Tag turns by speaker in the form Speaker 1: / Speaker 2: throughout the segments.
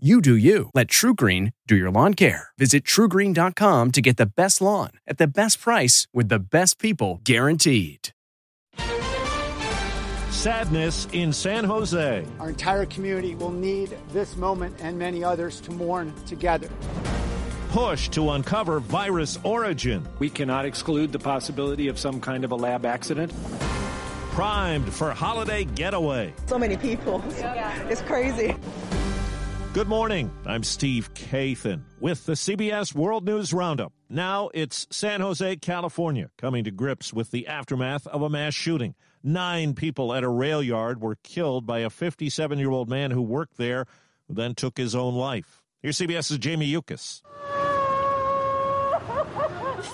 Speaker 1: You do you. Let TruGreen do your lawn care. Visit trugreen.com to get the best lawn at the best price with the best people guaranteed.
Speaker 2: Sadness in San Jose.
Speaker 3: Our entire community will need this moment and many others to mourn together.
Speaker 2: Push to uncover virus origin.
Speaker 4: We cannot exclude the possibility of some kind of a lab accident.
Speaker 2: Primed for holiday getaway.
Speaker 5: So many people. It's crazy.
Speaker 2: Good morning. I'm Steve Kathan with the CBS World News Roundup. Now it's San Jose, California, coming to grips with the aftermath of a mass shooting. Nine people at a rail yard were killed by a 57 year old man who worked there, who then took his own life. Here's CBS's Jamie Yuccas.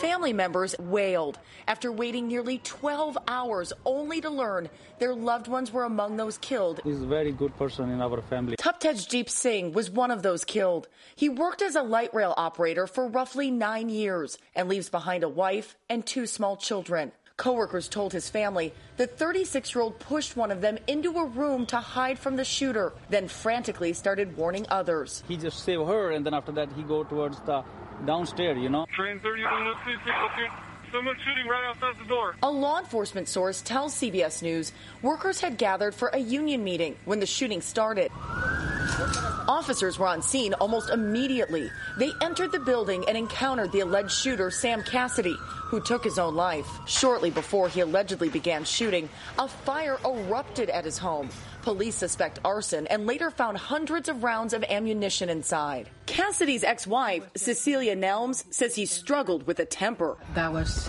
Speaker 6: Family members wailed after waiting nearly 12 hours only to learn their loved ones were among those killed.
Speaker 7: He's a very good person in our family.
Speaker 6: Jeep Singh was one of those killed. He worked as a light rail operator for roughly nine years and leaves behind a wife and two small children. Coworkers told his family the 36 year old pushed one of them into a room to hide from the shooter, then frantically started warning others.
Speaker 7: He just saved her, and then after that, he go towards the downstairs, you know.
Speaker 8: Train 31, let's Someone shooting right outside the door.
Speaker 6: A law enforcement source tells CBS News workers had gathered for a union meeting when the shooting started. Officers were on scene almost immediately. They entered the building and encountered the alleged shooter, Sam Cassidy, who took his own life. Shortly before he allegedly began shooting, a fire erupted at his home. Police suspect arson and later found hundreds of rounds of ammunition inside. Cassidy's ex wife, Cecilia Nelms, says he struggled with a temper.
Speaker 9: That was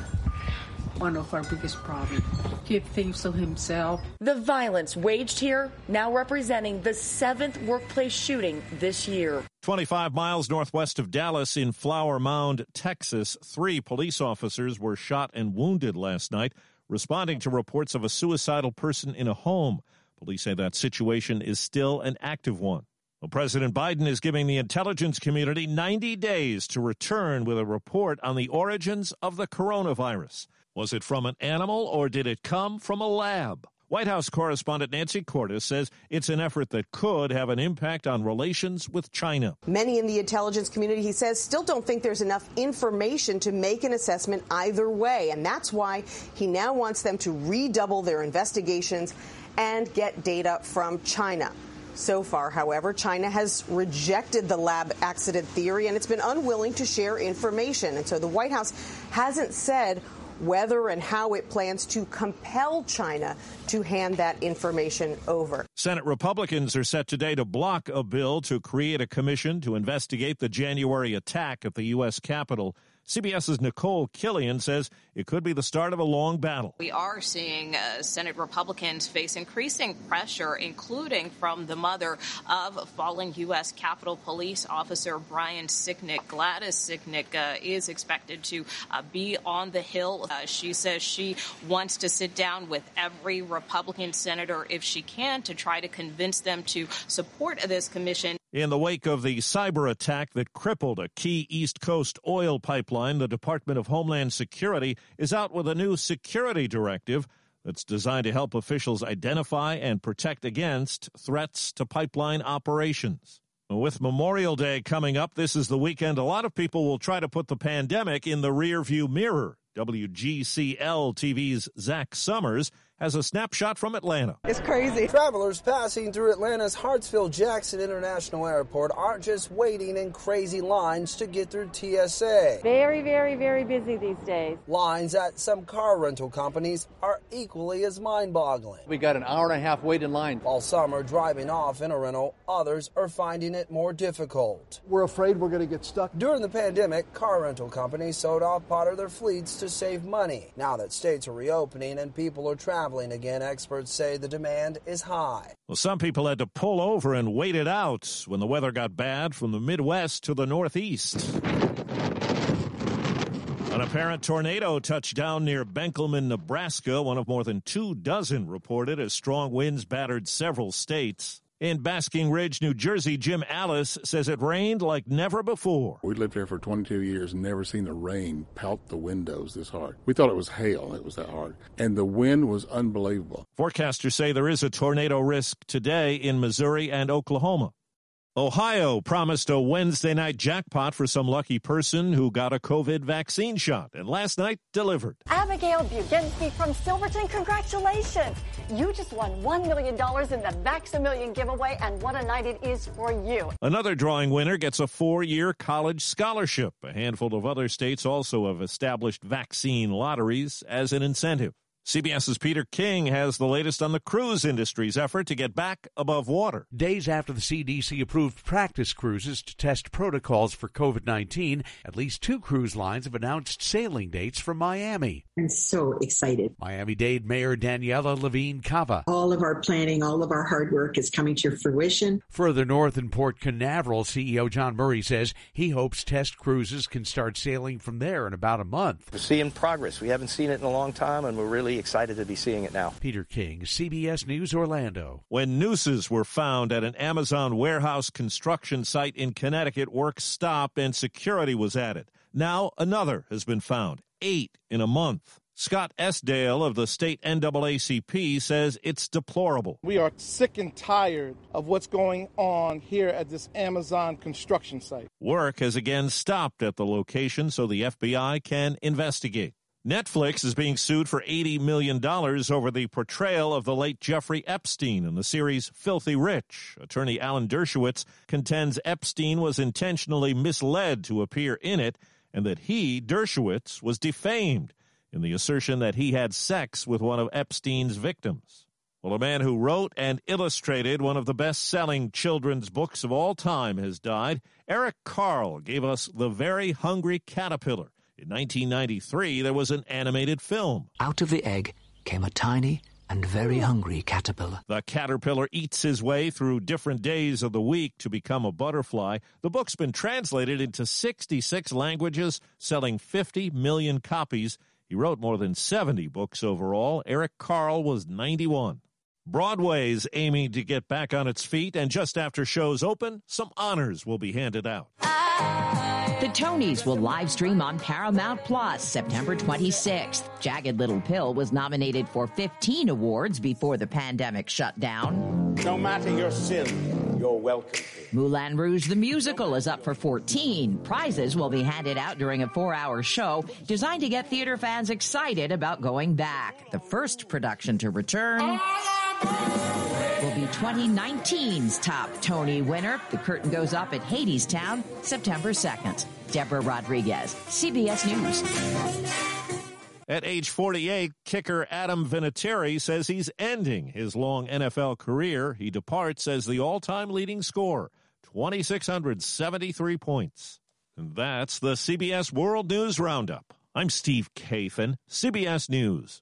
Speaker 9: one of our biggest problems. Keep things to himself.
Speaker 6: The violence waged here now representing the seventh workplace shooting this year.
Speaker 2: 25 miles northwest of Dallas in Flower Mound, Texas, three police officers were shot and wounded last night, responding to reports of a suicidal person in a home. Police say that situation is still an active one. Well, President Biden is giving the intelligence community 90 days to return with a report on the origins of the coronavirus. Was it from an animal or did it come from a lab? White House correspondent Nancy Cordes says it's an effort that could have an impact on relations with China.
Speaker 10: Many in the intelligence community, he says, still don't think there's enough information to make an assessment either way. And that's why he now wants them to redouble their investigations and get data from China. So far, however, China has rejected the lab accident theory and it's been unwilling to share information. And so the White House hasn't said whether and how it plans to compel China to hand that information over.
Speaker 2: Senate Republicans are set today to block a bill to create a commission to investigate the January attack at the U.S. Capitol. CBS's Nicole Killion says it could be the start of a long battle.
Speaker 11: We are seeing uh, Senate Republicans face increasing pressure, including from the mother of fallen U.S. Capitol Police Officer Brian Sicknick. Gladys Sicknick uh, is expected to uh, be on the Hill. Uh, she says she wants to sit down with every Republican senator if she can to try to convince them to support this commission.
Speaker 2: In the wake of the cyber attack that crippled a key East Coast oil pipeline, the Department of Homeland Security is out with a new security directive that's designed to help officials identify and protect against threats to pipeline operations. With Memorial Day coming up, this is the weekend a lot of people will try to put the pandemic in the rearview mirror. WGCL TV's Zach Summers has a snapshot from Atlanta.
Speaker 5: It's crazy.
Speaker 12: Travelers passing through Atlanta's Hartsfield Jackson International Airport aren't just waiting in crazy lines to get through TSA.
Speaker 13: Very, very, very busy these days.
Speaker 12: Lines at some car rental companies are equally as mind boggling.
Speaker 14: We got an hour and a half wait in line.
Speaker 12: While some are driving off in a rental, others are finding it more difficult.
Speaker 3: We're afraid we're going to get stuck.
Speaker 12: During the pandemic, car rental companies sold off part of their fleets to save money. Now that states are reopening and people are traveling again, experts say the demand is high.
Speaker 2: Well, some people had to pull over and wait it out when the weather got bad from the Midwest to the Northeast. An apparent tornado touched down near Benkelman, Nebraska, one of more than two dozen reported as strong winds battered several states. In Basking Ridge, New Jersey, Jim Alice says it rained like never before.
Speaker 15: We lived here for 22 years and never seen the rain pelt the windows this hard. We thought it was hail, it was that hard. And the wind was unbelievable.
Speaker 2: Forecasters say there is a tornado risk today in Missouri and Oklahoma. Ohio promised a Wednesday night jackpot for some lucky person who got a COVID vaccine shot, and last night delivered.
Speaker 16: Abigail Bugenske from Silverton, congratulations! You just won $1 million in the Vax-A-Million giveaway, and what a night it is for you.
Speaker 2: Another drawing winner gets a four year college scholarship. A handful of other states also have established vaccine lotteries as an incentive. CBS's Peter King has the latest on the cruise industry's effort to get back above water.
Speaker 17: Days after the CDC approved practice cruises to test protocols for COVID 19, at least two cruise lines have announced sailing dates from Miami.
Speaker 18: I'm so excited.
Speaker 17: Miami Dade Mayor Daniela Levine Cava.
Speaker 18: All of our planning, all of our hard work is coming to fruition.
Speaker 17: Further north in Port Canaveral, CEO John Murray says he hopes test cruises can start sailing from there in about a month.
Speaker 19: We're seeing progress. We haven't seen it in a long time, and we're really excited to be seeing it now.
Speaker 17: Peter King, CBS News Orlando.
Speaker 2: When nooses were found at an Amazon warehouse construction site in Connecticut, work stopped and security was added. Now another has been found, eight in a month. Scot Esdaile of the state NAACP says it's deplorable.
Speaker 20: We are sick and tired of what's going on here at this Amazon construction site.
Speaker 2: Work has again stopped at the location so the FBI can investigate. Netflix is being sued for $80 million over the portrayal of the late Jeffrey Epstein in the series Filthy Rich. Attorney Alan Dershowitz contends Epstein was intentionally misled to appear in it and that he, Dershowitz, was defamed in the assertion that he had sex with one of Epstein's victims. Well, a man who wrote and illustrated one of the best selling children's books of all time has died. Eric Carle gave us The Very Hungry Caterpillar. In 1993, there was an animated film.
Speaker 21: Out of the egg came a tiny and very hungry caterpillar.
Speaker 2: The caterpillar eats his way through different days of the week to become a butterfly. The book's been translated into 66 languages, selling 50 million copies. He wrote more than 70 books overall. Eric Carle was 91. Broadway's aiming to get back on its feet, and just after shows open, some honors will be handed out. Ah.
Speaker 22: The Tonys will live stream on Paramount Plus September 26th. Jagged Little Pill was nominated for 15 awards before the pandemic shut down.
Speaker 23: No matter your sin, you're welcome.
Speaker 22: Moulin Rouge the musical is up for 14. Prizes will be handed out during a four hour show designed to get theater fans excited about going back. The first production to return will be 2019's top Tony winner. The curtain goes up at Hadestown September 2nd. Deborah Rodriguez, CBS News.
Speaker 2: At age 48, kicker Adam Vinatieri says he's ending his long NFL career. He departs as the all time leading scorer, 2,673 points. And that's the CBS World News Roundup. I'm Steve Kathan, CBS News.